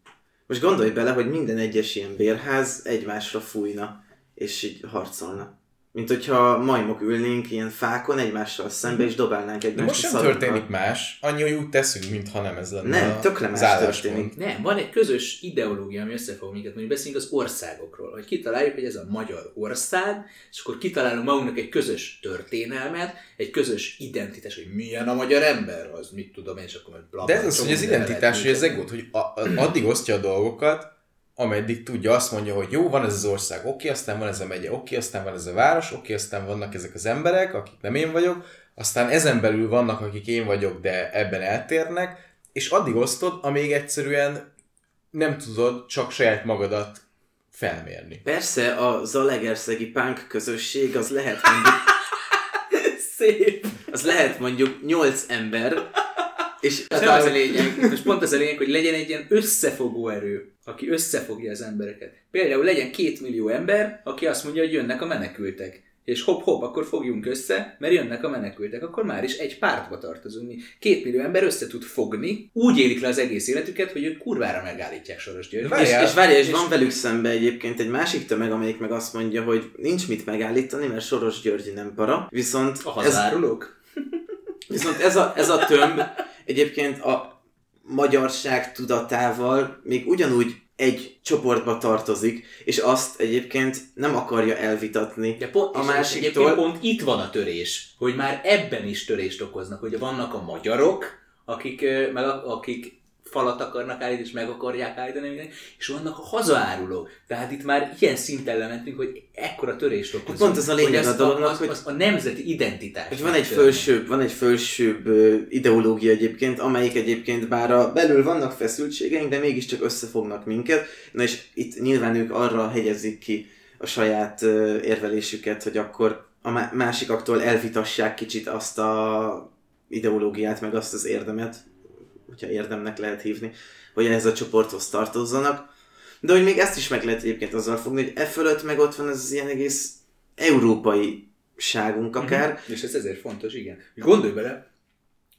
Most gondolj bele, hogy minden egyes ilyen bérház egymásra fújna, és így harcolna. Mint hogyha majmok ülnénk ilyen fákon egymással szembe, és dobálnánk De egymást most a sem történik más, annyi, hogy úgy teszünk, mintha nem ez lenne Nem, tökre más az történik. Nem, van egy közös ideológia, ami összefog minket, mondjuk beszélünk az országokról, hogy kitaláljuk, hogy ez a magyar ország, és akkor kitalálunk magunknak egy közös történelmet, egy közös identitás, hogy milyen a magyar ember, az mit tudom én, és akkor majd bla, De ez az, hogy az identitás, hogy ez egy hogy a, a, addig osztja a dolgokat, ameddig tudja, azt mondja, hogy jó, van ez az ország, oké, aztán van ez a megye, oké, aztán van ez a város, oké, aztán vannak ezek az emberek, akik nem én vagyok, aztán ezen belül vannak, akik én vagyok, de ebben eltérnek, és addig osztod, amíg egyszerűen nem tudod csak saját magadat felmérni. Persze a zalegerszegi punk közösség az lehet mondjuk, Szép! az lehet mondjuk 8 ember, és Nem az a lényeg, most pont az a lényeg, hogy legyen egy ilyen összefogó erő, aki összefogja az embereket. Például legyen két millió ember, aki azt mondja, hogy jönnek a menekültek. És hopp-hopp, akkor fogjunk össze, mert jönnek a menekültek, akkor már is egy pártba tartozunk mi. Két millió ember össze tud fogni, úgy élik le az egész életüket, hogy ők kurvára megállítják Soros György. És, Várjál. és várjál, és És- van velük szembe egyébként egy másik tömeg, amelyik meg azt mondja, hogy nincs mit megállítani, mert Soros György nem para. Viszont A ez, hazárulók? Viszont ez a, ez a tömb egyébként a magyarság tudatával még ugyanúgy egy csoportba tartozik, és azt egyébként nem akarja elvitatni. De pont, A másiktól- pont itt van a törés, hogy már ebben is törést okoznak, hogy vannak a magyarok, akik, meg akik falat akarnak állítani, és meg akarják állítani és vannak a hazaárulók. Tehát itt már ilyen szinten lementünk, hogy ekkora törést okozunk. Pont ez a lényeg a az dolognak, az, hogy- az, a nemzeti identitás. Hogy van egy fölsőbb, van egy fölsőbb ideológia egyébként, amelyik egyébként bár a belül vannak feszültségeink, de mégiscsak összefognak minket. Na és itt nyilván ők arra hegyezik ki a saját érvelésüket, hogy akkor a má- másikaktól elvitassák kicsit azt a ideológiát, meg azt az érdemet, hogyha érdemnek lehet hívni, hogy ehhez a csoporthoz tartozzanak. De hogy még ezt is meg lehet egyébként azzal fogni, hogy e fölött meg ott van ez az ilyen egész európai ságunk akár, Mhm. És ez ezért fontos, igen. Gondolj bele,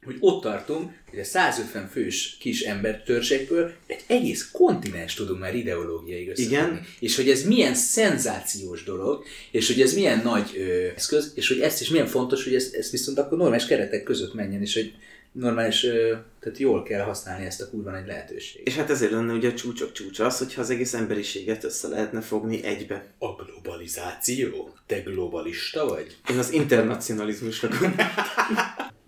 hogy ott tartunk, hogy a 150 fős kis embertörzsekből egy egész kontinens tudunk már összefogni. Igen. És hogy ez milyen szenzációs dolog, és hogy ez milyen nagy ö, eszköz, és hogy ezt is milyen fontos, hogy ez, ez viszont akkor normális keretek között menjen, és hogy normális, tehát jól kell használni ezt a kurva nagy lehetőséget. És hát ezért lenne ugye a csúcsok csúcsa az, hogyha az egész emberiséget össze lehetne fogni egybe. A globalizáció? Te globalista vagy? Én az internacionalizmusra gondolom.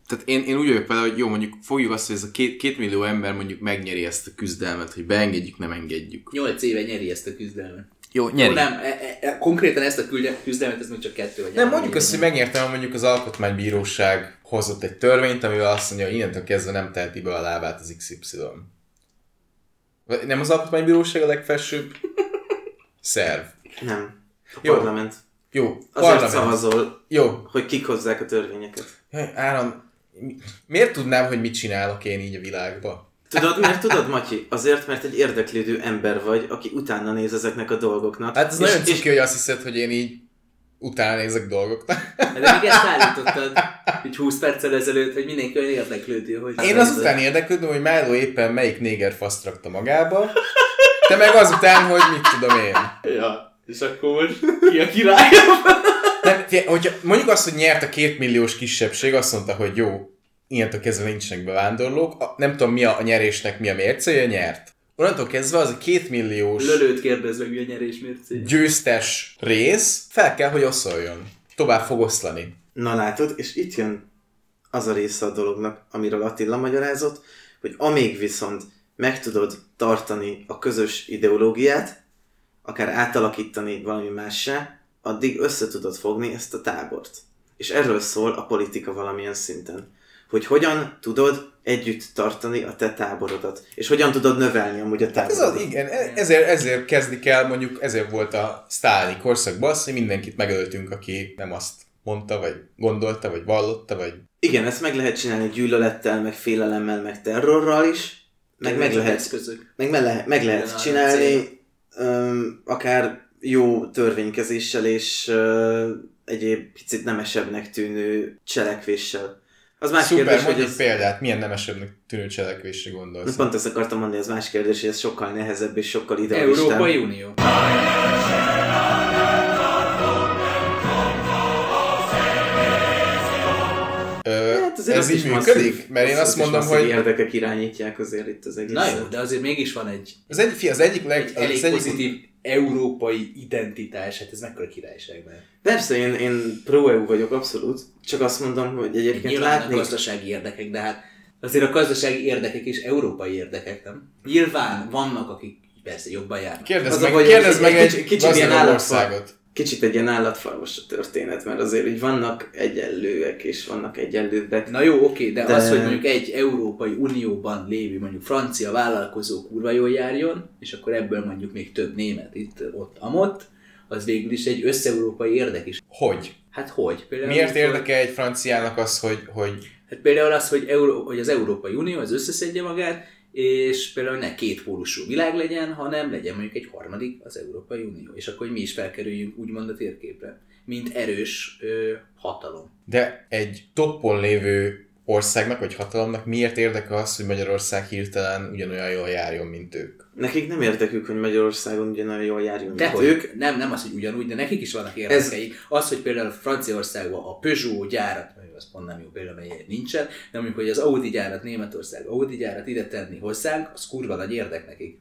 Tehát én, én úgy vagyok vele, hogy jó, mondjuk fogjuk azt, hogy ez a két, két millió ember mondjuk megnyeri ezt a küzdelmet, hogy beengedjük, nem engedjük. Nyolc éve nyeri ezt a küzdelmet. Jó, Ó, nem, e, e, e, konkrétan ezt a küzdelmet, ez még csak kettő vagy Nem, mondjuk azt, hogy nyeri. megértem, hogy mondjuk az alkotmánybíróság hozott egy törvényt, amivel azt mondja, hogy innentől kezdve nem teheti be a lábát az XY. Nem az alkotmánybíróság a legfelsőbb szerv. Nem. A Jó. parlament. Jó, Azért parlament. szavazol, Jó, hogy kik hozzák a törvényeket. Jaj, Áram, mi- miért tudnám, hogy mit csinálok én így a világba? Tudod, miért tudod, Matyi? Azért, mert egy érdeklődő ember vagy, aki utána néz ezeknek a dolgoknak. Hát ez és, nagyon és, cuki, hogy azt hiszed, hogy én így utána nézek dolgoknak. De még ezt állítottad, hogy 20 perccel ezelőtt, hogy mindenki olyan érdeklődő, hogy... Én azután érdeklődöm, hogy Milo éppen melyik néger faszt rakta magába, te meg azután, hogy mit tudom én. Ja, és akkor most ki a király? Nem, hogyha mondjuk azt, hogy nyert a két milliós kisebbség, azt mondta, hogy jó, ilyentől kezdve nincsenek bevándorlók, a, nem tudom mi a, a nyerésnek mi a mércéje, nyert. Onnantól kezdve az a két milliós Lölőt kérdez meg, mi a nyerés mércé. győztes rész fel kell, hogy oszoljon. Tovább fog oszlani. Na látod, és itt jön az a része a dolognak, amiről Attila magyarázott, hogy amíg viszont meg tudod tartani a közös ideológiát, akár átalakítani valami mássá, addig össze tudod fogni ezt a tábort. És erről szól a politika valamilyen szinten. Hogy hogyan tudod együtt tartani a te táborodat. És hogyan tudod növelni amúgy a Hát ez táborodat. az, igen, e- ezért, ezért kezdik el, mondjuk ezért volt a sztálini korszakban az, hogy mindenkit megöltünk, aki nem azt mondta, vagy gondolta, vagy vallotta, vagy Igen, ezt meg lehet csinálni gyűlölettel, meg félelemmel, meg terrorral is. Meg, meg lehet eszközök. Meg, me le, meg lehet Igen, csinálni, öm, akár jó törvénykezéssel és ö, egyéb picit nemesebbnek tűnő cselekvéssel. Az más Szuper, kérdés, hogy egy ez, példát, milyen nemesebbnek tűnő cselekvésre Na, gondolsz. pont ezt akartam mondani, ez más kérdés, hogy ez sokkal nehezebb és sokkal idealistább. Európai Unió. Azért ez így is működik? masszív- Mert én azt mondom, hogy érdekek irányítják azért itt az egész. Na jó, de azért mégis van egy, az egyik, fi, az egyik leg, egy elég az egyik, pozitív európai identitás, hát ez mekkora királyság már. Persze, én, én pro-EU vagyok abszolút, csak azt mondom, hogy egyébként Nyilván a látni... gazdasági érdekek, de hát azért a gazdasági érdekek is európai érdekek, nem? Nyilván vannak, akik persze jobban járnak. Kérdezd Az a meg, kérdezd egy- meg egy egy, kicsi- kicsi, kicsit ilyen állatfaj. Kicsit egy ilyen állatfarmos a történet, mert azért így vannak egyenlőek és vannak egyenlőbbek. Na jó, oké, de, De- az, hogy mondjuk egy Európai Unióban lévő, mondjuk francia vállalkozó kurva jól járjon, és akkor ebből mondjuk még több német itt, ott, amott, az végül is egy összeurópai érdek is. Hogy? Hát hogy? Például Miért hogy- érdeke egy franciának az, hogy, hogy Hát például az, hogy, Euró, hogy az Európai Unió az összeszedje magát, és például ne két pólusú világ legyen, hanem legyen mondjuk egy harmadik, az Európai Unió. És akkor hogy mi is felkerüljünk úgymond a térképre, mint erős ö, hatalom. de egy toppon lévő országnak vagy hatalomnak miért érdeke az, hogy Magyarország hirtelen ugyanolyan jól járjon, mint ők? Nekik nem érdekük, hogy Magyarországon ugyanolyan jól járjon, mint De ők. nem, nem az, hogy ugyanúgy, de nekik is vannak érdekeik. Ez... Az, hogy például Franciaországban a Peugeot gyárat, az pont nem jó példa, mert nincsen, de mondjuk, hogy az Audi gyárat Németország, Audi gyárat ide tenni hozzánk, az kurva nagy érdek nekik.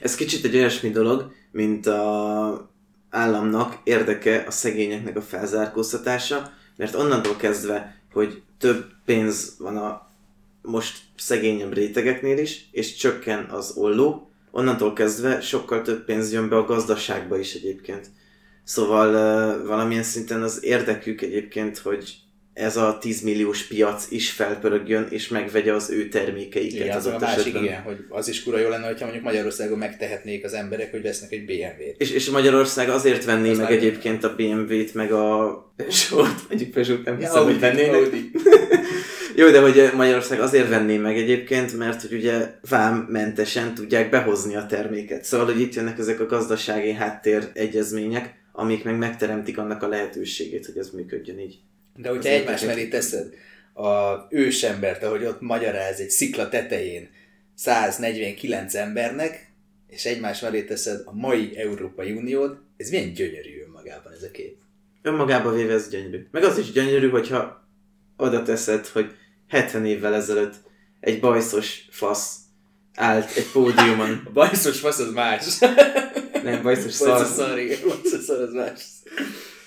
Ez kicsit egy olyasmi dolog, mint a államnak érdeke a szegényeknek a felzárkóztatása, mert onnantól kezdve, hogy több pénz van a most szegényebb rétegeknél is, és csökken az olló, onnantól kezdve sokkal több pénz jön be a gazdaságba is egyébként. Szóval valamilyen szinten az érdekük egyébként, hogy ez a 10 milliós piac is felpörögjön, és megvegye az ő termékeiket Igen, az az a másik, esetben. igen, hogy az is kura jó lenne, hogyha mondjuk Magyarországon megtehetnék az emberek, hogy vesznek egy BMW-t. És, és Magyarország azért venné Ez meg már- egyébként a BMW-t, meg a Peugeot, mondjuk Peugeot nem hiszem, Audi, hogy vennének. Audi. Jó, de hogy Magyarország azért venné meg egyébként, mert hogy ugye vámmentesen tudják behozni a terméket. Szóval, hogy itt jönnek ezek a gazdasági háttér egyezmények, amik meg megteremtik annak a lehetőségét, hogy ez működjön így. De hogyha egymás mellé teszed a ősembert, ahogy ott magyaráz egy szikla tetején 149 embernek, és egymás mellé teszed a mai Európai Uniót, ez milyen gyönyörű önmagában ez a kép. Önmagába véve ez gyönyörű. Meg az is gyönyörű, hogyha oda teszed, hogy 70 évvel ezelőtt egy bajszos fasz állt egy pódiumon. A bajszos fasz az más. Nem, bajszos Bajszos szar. szar, igen. Bajszos szar az más.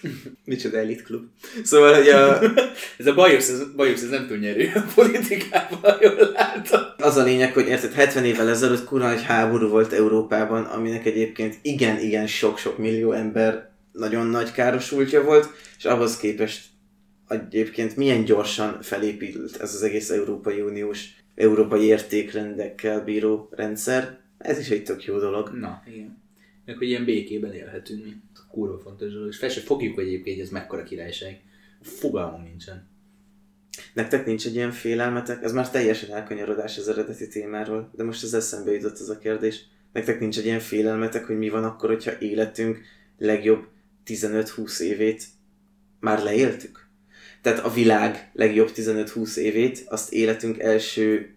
Micsoda elit klub. Szóval, hogy a, Ez a bajusz, ez, bajusz, ez nem túl nyerő a politikában, jól látom. az a lényeg, hogy érted, 70 évvel ezelőtt kurva egy háború volt Európában, aminek egyébként igen-igen sok-sok millió ember nagyon nagy károsultja volt, és ahhoz képest egyébként milyen gyorsan felépült ez az egész Európai Uniós, európai értékrendekkel bíró rendszer, Ez is egy tök jó dolog. Na, igen. Meg hogy ilyen békében élhetünk mi. Kurva fontos dolog. És fel se fogjuk egyébként, hogy ez mekkora királyság. Fogalmam nincsen. Nektek nincs egy ilyen félelmetek? Ez már teljesen elkanyarodás az eredeti témáról, de most az eszembe jutott az a kérdés. Nektek nincs egy ilyen félelmetek, hogy mi van akkor, hogyha életünk legjobb 15-20 évét már leéltük? Tehát a világ legjobb 15-20 évét, azt életünk első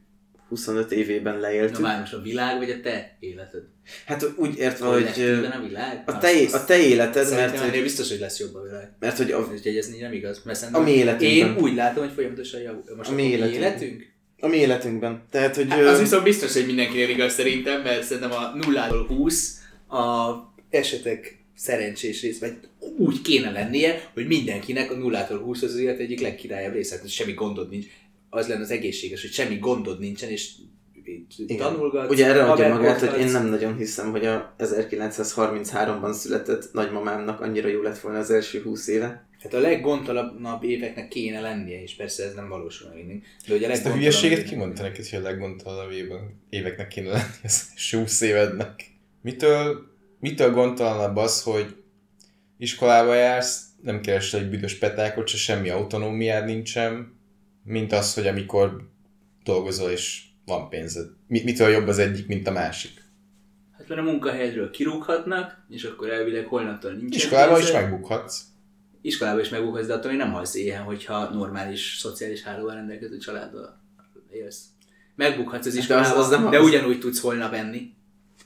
25 évében leéltük. Na most a világ, vagy a te életed? Hát úgy értve, hogy a világ? a te, a te életed, mert hogy, biztos, hogy lesz jobb a világ. mert hogy a, ez nem igaz. Mert A mi életünkben. Én úgy látom, hogy folyamatosan javul. Most A mi életünkben. életünk? a mi életünkben. Tehát, hogy... Hát az viszont biztos, hogy mindenkinél igaz szerintem, mert szerintem a nulláról 20 a esetek szerencsés rész, vagy úgy kéne lennie, hogy mindenkinek a nullától 20 az élet egyik legkirályabb része, hogy semmi gondod nincs. Az lenne az egészséges, hogy semmi gondod nincsen, és tanulgatsz. Ugye erre adja magát, hogy én nem nagyon hiszem, hogy a 1933-ban született nagymamámnak annyira jó lett volna az első 20 éve. Hát a leggondtalanabb éveknek kéne lennie, és persze ez nem valósul meg mindig. De ugye a Ezt a hülyeséget éveknek- kimondta neked, hogy a leggondtalanabb évben- éveknek kéne lenni az első 20 évednek. Mitől, mitől gondtalanabb az, hogy iskolába jársz, nem keresel egy büdös petákot, se semmi autonómiád nincsen, mint az, hogy amikor dolgozol és van pénzed. Mi, mitől jobb az egyik, mint a másik? Hát mert a munkahelyedről kirúghatnak, és akkor elvileg holnaptól nincs. Iskolában is megbukhatsz. Iskolában is megbukhatsz, de attól még nem halsz éhen, hogyha normális szociális hálóval rendelkező családdal élsz. Megbukhatsz az De az- iskolában, az nem de az. ugyanúgy tudsz holnap enni.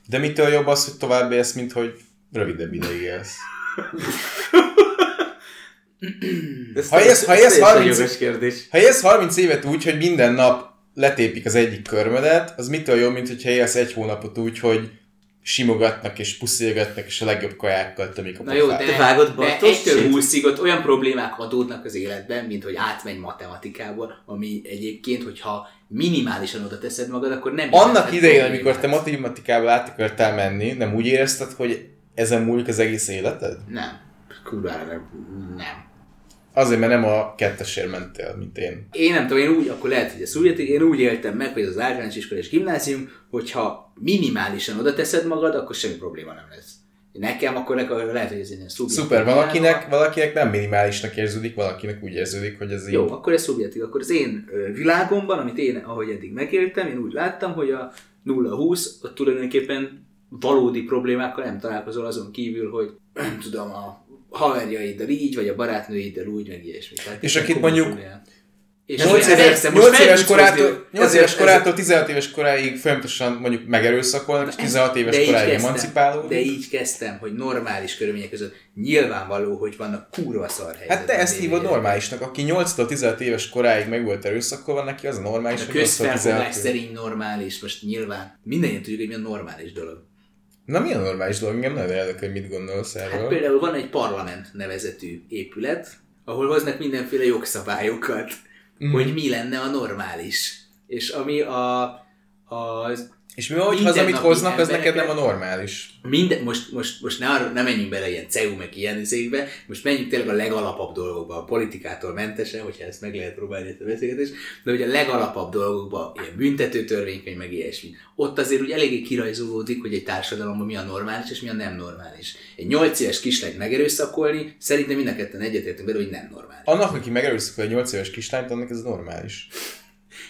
De mitől jobb az, hogy tovább élsz, mint hogy rövidebb ideig élsz? Ez Ha élsz- ha élsz teljesen 30 jogos kérdés. Ha élsz 30 évet úgy, hogy minden nap letépik az egyik körmödet, az mitől jobb, mint hogyha élsz egy hónapot úgy, hogy simogatnak és puszilgatnak, és a legjobb kajákkal tömik a Na jó, de, Te vágod de Bartosz 1 shit? 20 ott olyan problémák adódnak az életben, mint hogy átmegy matematikából, ami egyébként, hogyha minimálisan oda teszed magad, akkor nem Annak idején, amikor te matematikába át akartál menni, nem úgy érezted, hogy ezen múlik az egész életed? Nem. Kurvára nem. Azért, mert nem a kettesért mentél, mint én. én nem tudom, én úgy, akkor lehet, hogy ez szubjektív, én úgy éltem meg, hogy ez az általános iskola és gimnázium, hogyha minimálisan oda teszed magad, akkor semmi probléma nem lesz. Nekem akkor nekem lehet, hogy ez ilyen szubjektív. Szuper, valakinek, valakinek nem minimálisnak érződik, valakinek úgy érződik, hogy ez így... Jó, akkor ez szubjektív. Akkor az én világomban, amit én, ahogy eddig megéltem, én úgy láttam, hogy a 0-20 ott tulajdonképpen valódi problémákkal nem találkozol azon kívül, hogy nem tudom, a haverjaiddal így, vagy a barátnőiddel úgy, meg ilyesmi. Tehát És akit mondjuk. És 8 persze, éves, most 8 meg éves korától, hozni- 8 ezért- éves korától 16 éves koráig folyamatosan mondjuk megerőszakolnak, és 16 éves de koráig kezdtem, emancipálódnak. De így kezdtem, hogy normális körülmények között nyilvánvaló, hogy vannak kurva szar. Hát te ezt hívod normálisnak, aki 8-tól 16 éves koráig meg volt erőszakolva, neki az a normális, A hogy 8-tól 16 közfelfogás éves. szerint normális, most nyilván mindannyian tudjuk, hogy mi a normális dolog. Na mi a normális dolog? Engem nagyon érdekel, hogy mit gondolsz Hát erről. például van egy parlament nevezetű épület, ahol hoznak mindenféle jogszabályokat, mm. hogy mi lenne a normális. És ami a, az És mi van, hogy az, amit hoznak, az neked nem a normális? Minden, most, most, most ne, arra, ne menjünk bele ilyen CEU meg ilyen izékbe, most menjünk tényleg a legalapabb dolgokba, a politikától mentesen, hogyha ezt meg lehet próbálni ezt a beszélgetést, de hogy a legalapabb dolgokba, ilyen büntető törvénykönyv, meg ilyesmi. Ott azért úgy eléggé kirajzolódik, hogy egy társadalomban mi a normális és mi a nem normális. Egy 8 éves kislányt megerőszakolni, szerintem mind a ketten egyetértünk bele, hogy nem normális. Annak, aki megerőszakol egy 8 éves kislányt, annak ez normális.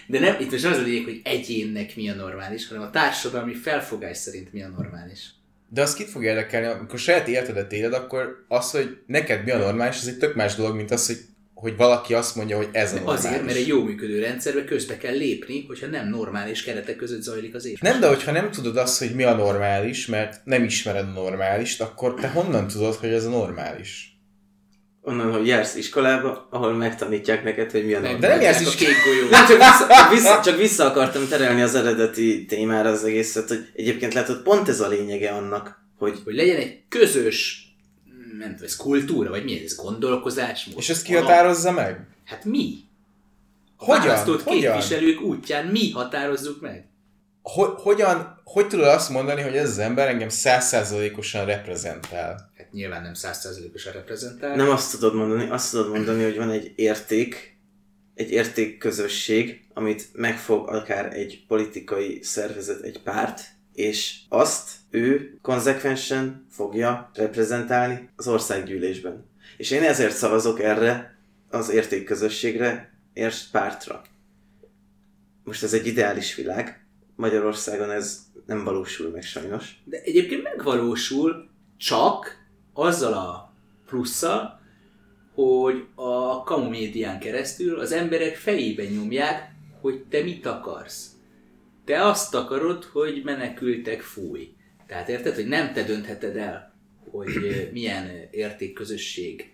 De nem, itt most az a lényeg, hogy egyénnek mi a normális, hanem a társadalmi felfogás szerint mi a normális. De az kit fog érdekelni, amikor saját életedet éled, akkor az, hogy neked mi a normális, ez egy tök más dolog, mint az, hogy, hogy valaki azt mondja, hogy ez a normális. azért, mert egy jó működő rendszerbe közbe kell lépni, hogyha nem normális keretek között zajlik az élet. Nem, de hogyha nem tudod azt, hogy mi a normális, mert nem ismered a normálist, akkor te honnan tudod, hogy ez a normális? Onnan, hogy jársz iskolába, ahol megtanítják neked, hogy mi a normális. De nem jársz is- kék golyó. Nem, csak vissza, csak, vissza, csak vissza akartam terelni az eredeti témára az egészet, hogy egyébként lehet, hogy pont ez a lényege annak, hogy Hogy legyen egy közös, nem tudom, ez kultúra, vagy mi ez, gondolkozás? És ezt ki határozza meg? Hát mi? A Hogyan? választott Hogyan? képviselők útján mi határozzuk meg? Hogy, hogyan, hogy tudod azt mondani, hogy ez az ember engem százszázalékosan reprezentál? Hát nyilván nem százszerzelékosan reprezentál. nem azt tudod mondani, azt tudod mondani, hogy van egy érték, egy értékközösség, amit megfog akár egy politikai szervezet, egy párt, és azt ő konzekvensen fogja reprezentálni az országgyűlésben. És én ezért szavazok erre az értékközösségre, és pártra. Most ez egy ideális világ, Magyarországon ez nem valósul meg sajnos. De egyébként megvalósul csak azzal a plusszal, hogy a kamu médián keresztül az emberek fejébe nyomják, hogy te mit akarsz. Te azt akarod, hogy menekültek fúj. Tehát érted, hogy nem te döntheted el, hogy milyen értékközösség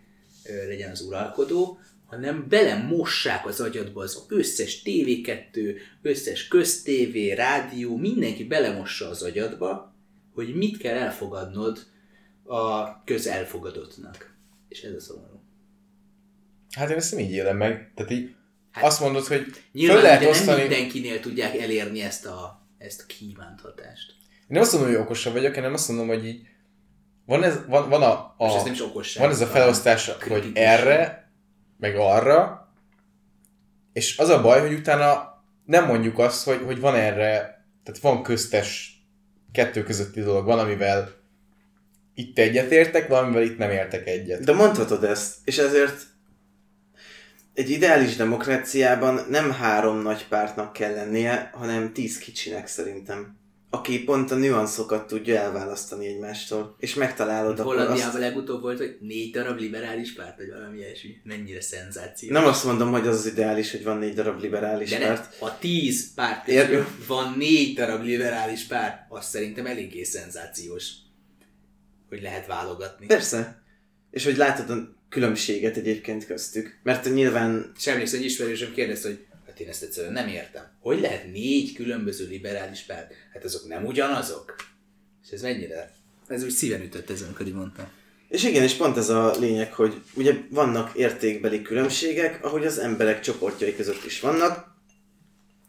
legyen az uralkodó, hanem belemossák az agyadba az összes TV2, összes köztévé, rádió, mindenki belemossa az agyadba, hogy mit kell elfogadnod a közelfogadottnak. És ez a szomorú. Hát én ezt nem így élem meg. Tehát így Hát, azt mondod, hogy Nyilván föl lehet nem osztani... mindenkinél tudják elérni ezt a, ezt a kívánt hatást. Én nem azt mondom, hogy okosabb vagyok, hanem azt mondom, hogy így van, ez, van, van, a, És ez a, nem is okosság. van ez a felosztás, hogy erre, meg arra, és az a baj, hogy utána nem mondjuk azt, hogy, hogy van erre, tehát van köztes kettő közötti dolog, van, amivel itt egyetértek, valamivel itt nem értek egyet. De mondhatod ezt, és ezért egy ideális demokráciában nem három nagy pártnak kell lennie, hanem tíz kicsinek szerintem. Aki pont a nüanszokat tudja elválasztani egymástól, és megtalálod akkor Hollandiában azt... legutóbb volt, hogy négy darab liberális párt, vagy valami ilyesmi. Mennyire szenzáció. Nem azt mondom, hogy az az ideális, hogy van négy darab liberális De nem, párt. ha tíz párt van négy darab liberális párt, az szerintem eléggé szenzációs, hogy lehet válogatni. Persze. És hogy látod a különbséget egyébként köztük. Mert nyilván És emlékszem, hogy ismerősöm kérdezte, hogy hát én ezt egyszerűen nem értem. Hogy lehet négy különböző liberális párt? Hát azok nem ugyanazok? És ez mennyire? Ez úgy szíven ütött ezen, amikor így mondtam. És igen, és pont ez a lényeg, hogy ugye vannak értékbeli különbségek, ahogy az emberek csoportjai között is vannak,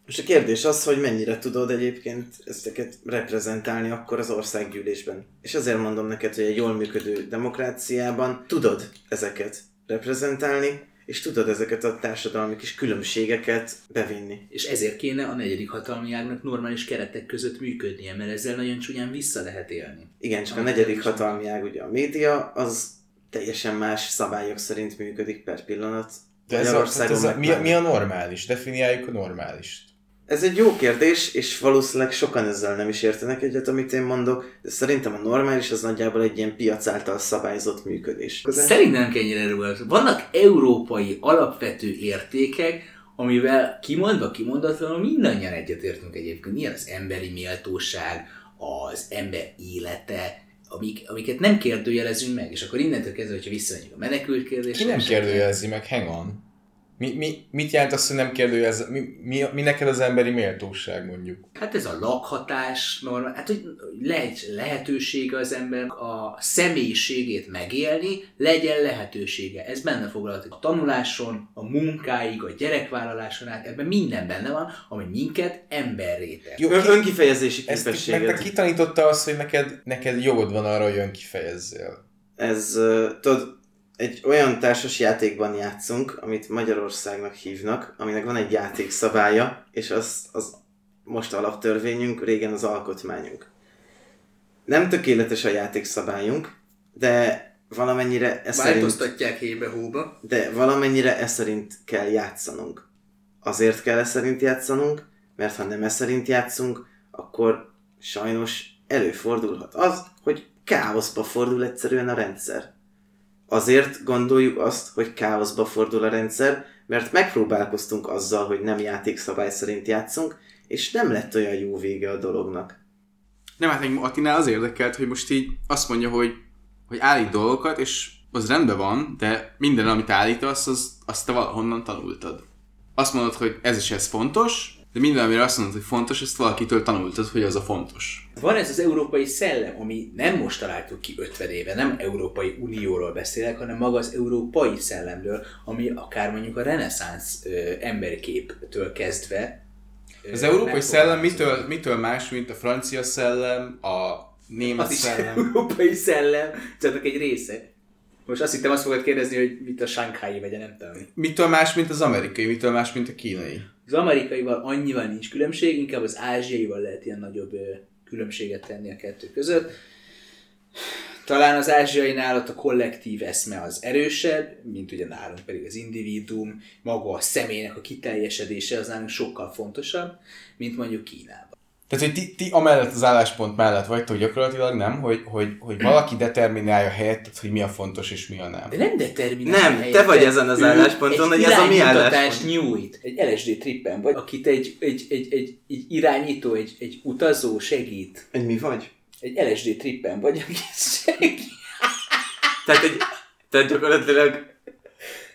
és a kérdés az, hogy mennyire tudod egyébként ezeket reprezentálni akkor az országgyűlésben. És azért mondom neked, hogy egy jól működő demokráciában tudod ezeket reprezentálni, és tudod ezeket a társadalmi kis különbségeket bevinni. És ezért kéne a negyedik hatalmi ágnak normális keretek között működnie, mert ezzel nagyon csúnyán vissza lehet élni. Igen, csak a Amit negyedik hatalmi ág, ugye a média, az teljesen más szabályok szerint működik per pillanat. De ez a, ez a, mi, a, mi a normális? Definiáljuk a normálist. Ez egy jó kérdés, és valószínűleg sokan ezzel nem is értenek egyet, amit én mondok, de szerintem a normális az nagyjából egy ilyen piac által szabályozott működés. Szerintem nem kell ennyire rugalmas. Vannak európai alapvető értékek, amivel kimondva, kimondatlanul mindannyian egyetértünk egyébként. Ilyen az emberi méltóság, az ember élete, amik, amiket nem kérdőjelezünk meg, és akkor innentől kezdve, hogyha visszamegyünk a menekült kérdésre. Ki nem kérdőjelezi meg, hang on. Mi, mi, mit jelent az, hogy nem kérdőjelez, mi, mi, mi neked az emberi méltóság mondjuk? Hát ez a lakhatás, normál, hát hogy legy, lehetősége az ember a személyiségét megélni, legyen lehetősége. Ez benne foglalható. A tanuláson, a munkáig, a gyerekvállaláson át, ebben minden benne van, ami minket emberré tesz. Jó, Ön, ki, önkifejezési ezt ki, képességet. nektek kitanította azt, hogy neked, neked jogod van arra, hogy önkifejezzél. Ez, tudod, egy olyan társas játékban játszunk, amit Magyarországnak hívnak, aminek van egy játékszabálya, és az, az most alaptörvényünk, régen az alkotmányunk. Nem tökéletes a játékszabályunk, de valamennyire ez szerint, Változtatják hébe-hóba. de valamennyire ez szerint kell játszanunk. Azért kell ez szerint játszanunk, mert ha nem ez szerint játszunk, akkor sajnos előfordulhat az, hogy káoszba fordul egyszerűen a rendszer. Azért gondoljuk azt, hogy káoszba fordul a rendszer, mert megpróbálkoztunk azzal, hogy nem játékszabály szerint játszunk, és nem lett olyan jó vége a dolognak. Nem, hát még Attinál az érdekelt, hogy most így azt mondja, hogy, hogy állít dolgokat, és az rendben van, de minden, amit állítasz, az, azt te valahonnan tanultad. Azt mondod, hogy ez is ez fontos, de minden, amire azt mondod, hogy fontos, ezt valakitől tanultad, hogy az a fontos. Van ez az európai szellem, ami nem most találtuk ki 50 éve, nem Európai Unióról beszélek, hanem maga az európai szellemről, ami akár mondjuk a reneszánsz ö, emberképtől kezdve. ö, Az európai szellem mitől, mitől más, mint a francia szellem, a német Az szellem? európai szellem, csak egy része. Most azt hittem azt fogod kérdezni, hogy mit a Shanghai vagy a nem tudom. mi. Mitől más, mint az amerikai, mitől más, mint a kínai? Az amerikaival annyival nincs különbség, inkább az ázsiaival lehet ilyen nagyobb különbséget tenni a kettő között. Talán az ázsiainál ott a kollektív eszme az erősebb, mint ugye nálunk pedig az individuum, maga a személynek a kiteljesedése az nálunk sokkal fontosabb, mint mondjuk Kínában. Tehát, hogy ti, ti amellett az álláspont mellett vagytok gyakorlatilag, nem? Hogy, hogy, hogy valaki determinálja helyettet, hogy mi a fontos és mi a nem. De nem determinál Nem, te vagy ezen az állásponton, hogy ez a mi álláspont. nyújt. Egy LSD trippen vagy, akit egy, egy, egy, egy, egy irányító, egy, egy utazó segít. Egy mi vagy? Egy LSD trippen vagy, aki segít. Tehát, egy, tehát gyakorlatilag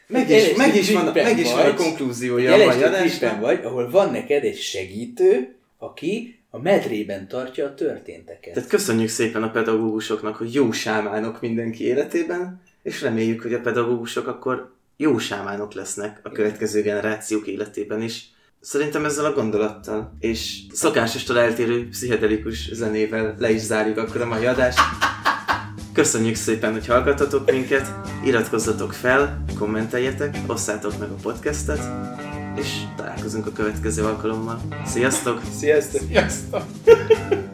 meg is, meg is, van, meg is van a vagy. konklúziója Egy LSD vagy, ahol van neked egy segítő, aki a medrében tartja a történteket. Tehát köszönjük szépen a pedagógusoknak, hogy jó sámánok mindenki életében, és reméljük, hogy a pedagógusok akkor jó sámánok lesznek a következő generációk életében is. Szerintem ezzel a gondolattal, és szokásostól eltérő pszichedelikus zenével le is zárjuk akkor a mai adást. Köszönjük szépen, hogy hallgatatok minket, iratkozzatok fel, kommenteljetek, osszátok meg a podcastet, és találkozunk a következő alkalommal. Sziasztok! Sziasztok! Sziasztok!